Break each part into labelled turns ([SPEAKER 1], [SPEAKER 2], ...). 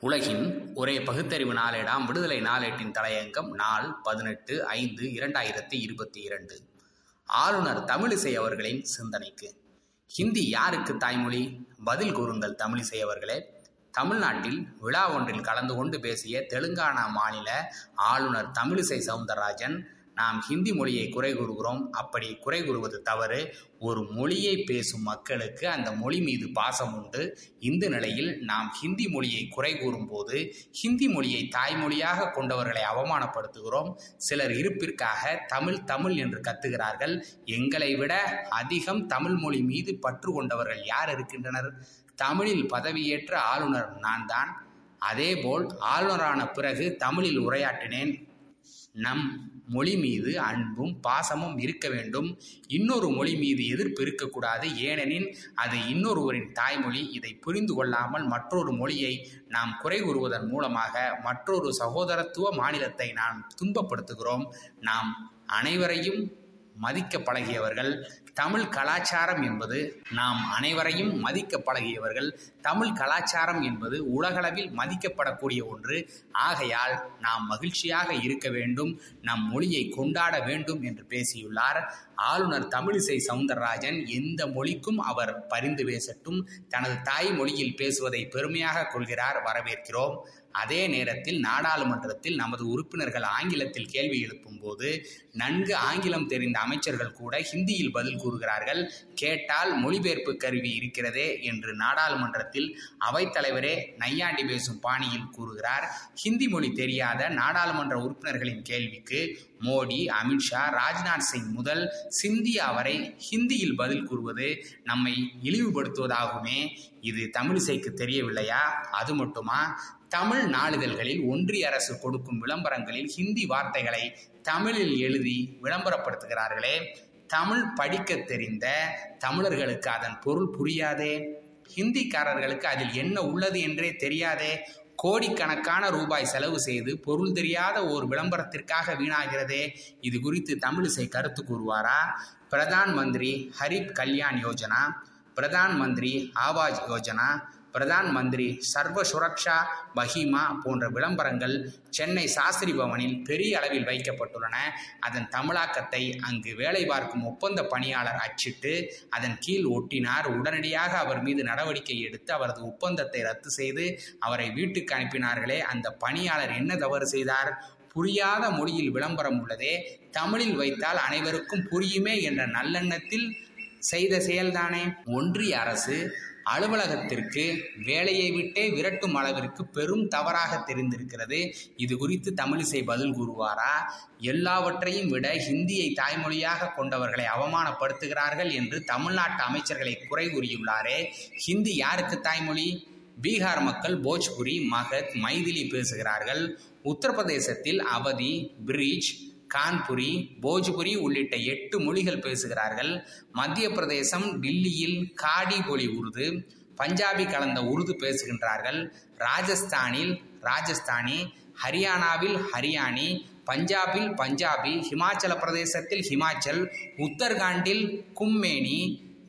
[SPEAKER 1] உலகின் ஒரே பகுத்தறிவு நாளேடாம் விடுதலை நாளேட்டின் தலையங்கம் நாள் பதினெட்டு ஐந்து இரண்டாயிரத்தி இருபத்தி இரண்டு. ஆளுநர் தமிழிசை அவர்களின் சிந்தனைக்கு. ஹிந்தி யாருக்கு தாய்மொழி? பதில் கூறுங்கள் தமிழிசை அவர்களே. தமிழ்நாட்டில் விழா ஒன்றில் கலந்து கொண்டு பேசிய தெலுங்கானா மாநில ஆளுநர் தமிழிசை சவுந்தரராஜன் நாம் ஹிந்தி மொழியை குறை கூறுகிறோம். அப்படி குறை கூறுவது தவறு. ஒரு மொழியை பேசும் மக்களுக்கு அந்த மொழி மீது பாசம் உண்டு. இந்த நிலையில் நாம் ஹிந்தி மொழியை குறை கூறும்போது ஹிந்தி மொழியை தாய்மொழியாக கொண்டவர்களை அவமானப்படுத்துகிறோம். சிலர் இருப்பிற்காக தமிழ் தமிழ் என்று கத்துகிறார்கள். எங்களை விட அதிகம் தமிழ் மொழி மீது பற்று கொண்டவர்கள் யார் இருக்கின்றனர்? தமிழில் பதவியேற்ற ஆளுநர் நான் தான். அதேபோல் ஆளுநரான பிறகு தமிழில் உரையாற்றினேன். நம் மொழி மீது அன்பும் பாசமும் இருக்க வேண்டும். இன்னொரு மொழி மீது எதிர்ப்பு இருக்கக்கூடாது. ஏனெனில் அது இன்னொருவரின் தாய்மொழி. இதை புரிந்து கொள்ளாமல் மற்றொரு மொழியை நாம் குறை கூறுவதன் மூலமாக மற்றொரு சகோதரத்துவ மாநிலத்தை நாம் துன்பப்படுத்துகிறோம். நாம் அனைவரையும் மதிக்க பழகியவர்கள். தமிழ் கலாச்சாரம் என்பது நாம் அனைவரையும் மதிக்க பழகியவர்கள். தமிழ் கலாச்சாரம் என்பது உலகளவில் மதிக்கப்படக்கூடிய ஒன்று. ஆகையால் நாம் மகிழ்ச்சியாக இருக்க வேண்டும். நம் மொழியை கொண்டாட வேண்டும் என்று பேசியுள்ளார். ஆளுநர் தமிழிசை சவுந்தரராஜன் எந்த மொழிக்கும் அவர் பரிந்து பேசட்டும் தனது தாய் மொழியில் பேசுவதை பெருமையாக கொள்கிறார் வரவேற்கிறோம். அதே நேரத்தில் நாடாளுமன்றத்தில் நமது உறுப்பினர்கள் ஆங்கிலத்தில் கேள்வி எழுப்பும் போது நன்கு ஆங்கிலம் தெரிந்த அமைச்சர்கள் கூட ஹிந்தியில் பதில் கூறுகிறார்கள் கேட்டால் மொழிபெயர்ப்பு கருவி இருக்கிறதே என்று நாடாளுமன்றத்தில் அவைத்தலைவரே நையாண்டி பேசும் பாணியில் கூறுகிறார். ஹிந்தி மொழி தெரியாத நாடாளுமன்ற உறுப்பினர்களின் கேள்விக்கு மோடி அமித்ஷா ராஜ்நாத் சிங் முதல் சிந்திய அவரை ஹிந்தியில் பதில் கூறுவது நம்மை இழிவுபடுத்துவதாகுமே. இது தமிழிசைக்கு தெரியவில்லையா? அது மட்டுமா? தமிழ் நாளிதழ்களில் ஒன்றிய அரசு கொடுக்கும் விளம்பரங்களில் ஹிந்தி வார்த்தைகளை தமிழில் எழுதி விளம்பரப்படுத்துகிறார்களே. தமிழ் படிக்க தெரிந்த தமிழர்களுக்கு அதன் பொருள் புரியாதே. ஹிந்திக்காரர்களுக்கு அதில் என்ன உள்ளது என்றே தெரியாதே. கோடிக்கணக்கான ரூபாய் செலவு செய்து பொருள் தெரியாத ஒரு விளம்பரத்திற்காக வீணாகிறதே. இது குறித்து தமிழிசை கருத்து கூறுவாரா? பிரதான் மந்திரி ஹரிப் கல்யாண் யோஜனா பிரதான் மந்திரி ஆவாஜ் யோஜனா பிரதான் மந்திரி சர்வ சுரக்ஷா பஹிமா போன்ற விளம்பரங்கள் சென்னை சாஸ்திரி பவனில் பெரிய அளவில் வைக்கப்பட்டுள்ளன. அதன் தமிழாக்கத்தை அங்கு வேலை பார்க்கும் ஒப்பந்த பணியாளர் அச்சிட்டு அதன் கீழ் ஒட்டினார். உடனடியாக அவர் மீது நடவடிக்கை எடுத்து அவரது ஒப்பந்தத்தை ரத்து செய்து அவரை வீட்டுக்கு அனுப்பினார்களே. அந்த பணியாளர் என்ன தவறு செய்தார்? புரியாத மொழியில் விளம்பரம் உள்ளதே. தமிழில் வைத்தால் அனைவருக்கும் புரியுமே என்ற நல்லெண்ணத்தில் செய்த செயல்தானே? ஒன்றிய அரசு அலுவலகத்திற்கு வேலையை விட்டே விரட்டும் அளவிற்கு பெரும் தவறாக தெரிந்திருக்கிறது. இது குறித்து தமிழிசை பதில் கூறுவாரா? எல்லாவற்றையும் விட ஹிந்தியை தாய்மொழியாக கொண்டவர்களை அவமானப்படுத்துகிறார்கள் என்று தமிழ்நாட்டு அமைச்சர்களை குறை கூறியுள்ளாரே. ஹிந்தி யாருக்கு தாய்மொழி? பீகார் மக்கள் போஜ்புரி மகத் மைதிலி பேசுகிறார்கள். உத்தரப்பிரதேசத்தில் அவதி பிரிட்ஜ் கான்புரி போஜ்புரி உள்ளிட்ட எட்டு மொழிகள் பேசுகிறார்கள். மத்திய பிரதேசம் டில்லியில் காடி மொழி உருது பஞ்சாபி கலந்த உருது பேசுகின்றார்கள். ராஜஸ்தானில் ராஜஸ்தானி ஹரியானாவில் ஹரியானி பஞ்சாபில் பஞ்சாபி ஹிமாச்சல பிரதேசத்தில் ஹிமாச்சல் உத்தரகாண்டில் கும்மேனி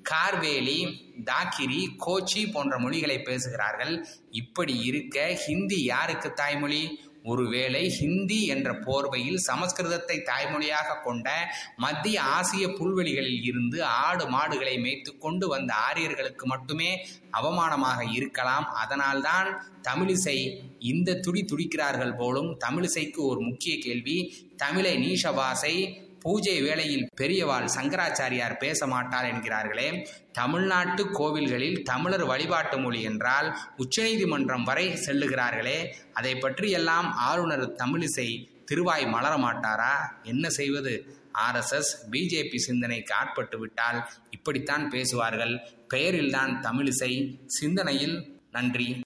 [SPEAKER 1] கார்வேலி தாக்கிரி கோச்சி போன்ற மொழிகளை பேசுகிறார்கள். இப்படி இருக்க ஹிந்தி யாருக்கு தாய்மொழி? ஒருவேளை ஹிந்தி என்ற போர்வையில் சமஸ்கிருதத்தை தாய்மொழியாக கொண்ட மத்திய ஆசிய புல்வெளிகளில் இருந்து ஆடு மாடுகளை மேய்த்து கொண்டு வந்த ஆரியர்களுக்கு மட்டுமே அவமானமாக இருக்கலாம். அதனால்தான் தமிழிசை இந்த துடி துடிக்கிறார்கள் போலும் தமிழிசைக்கு ஒரு முக்கிய கேள்வி தமிழை நீஷவாசை பூஜை வேளையில் பெரியவாள் சங்கராச்சாரியார் பேச மாட்டார் என்கிறார்களே. தமிழ்நாட்டு கோவில்களில் தமிழர் வழிபாட்டு மொழி என்றால் உச்சநீதிமன்றம் வரை செல்லுகிறார்களே. அதை பற்றியெல்லாம் ஆளுநர் தமிழிசை திருவாய் மலர மாட்டாரா? என்ன செய்வது? ஆர்எஸ்எஸ் பிஜேபி சிந்தனைக்கு ஆட்பட்டு விட்டால் இப்படித்தான் பேசுவார்கள். பெயரில்தான் தமிழிசை. சிந்தனையில் நன்றி.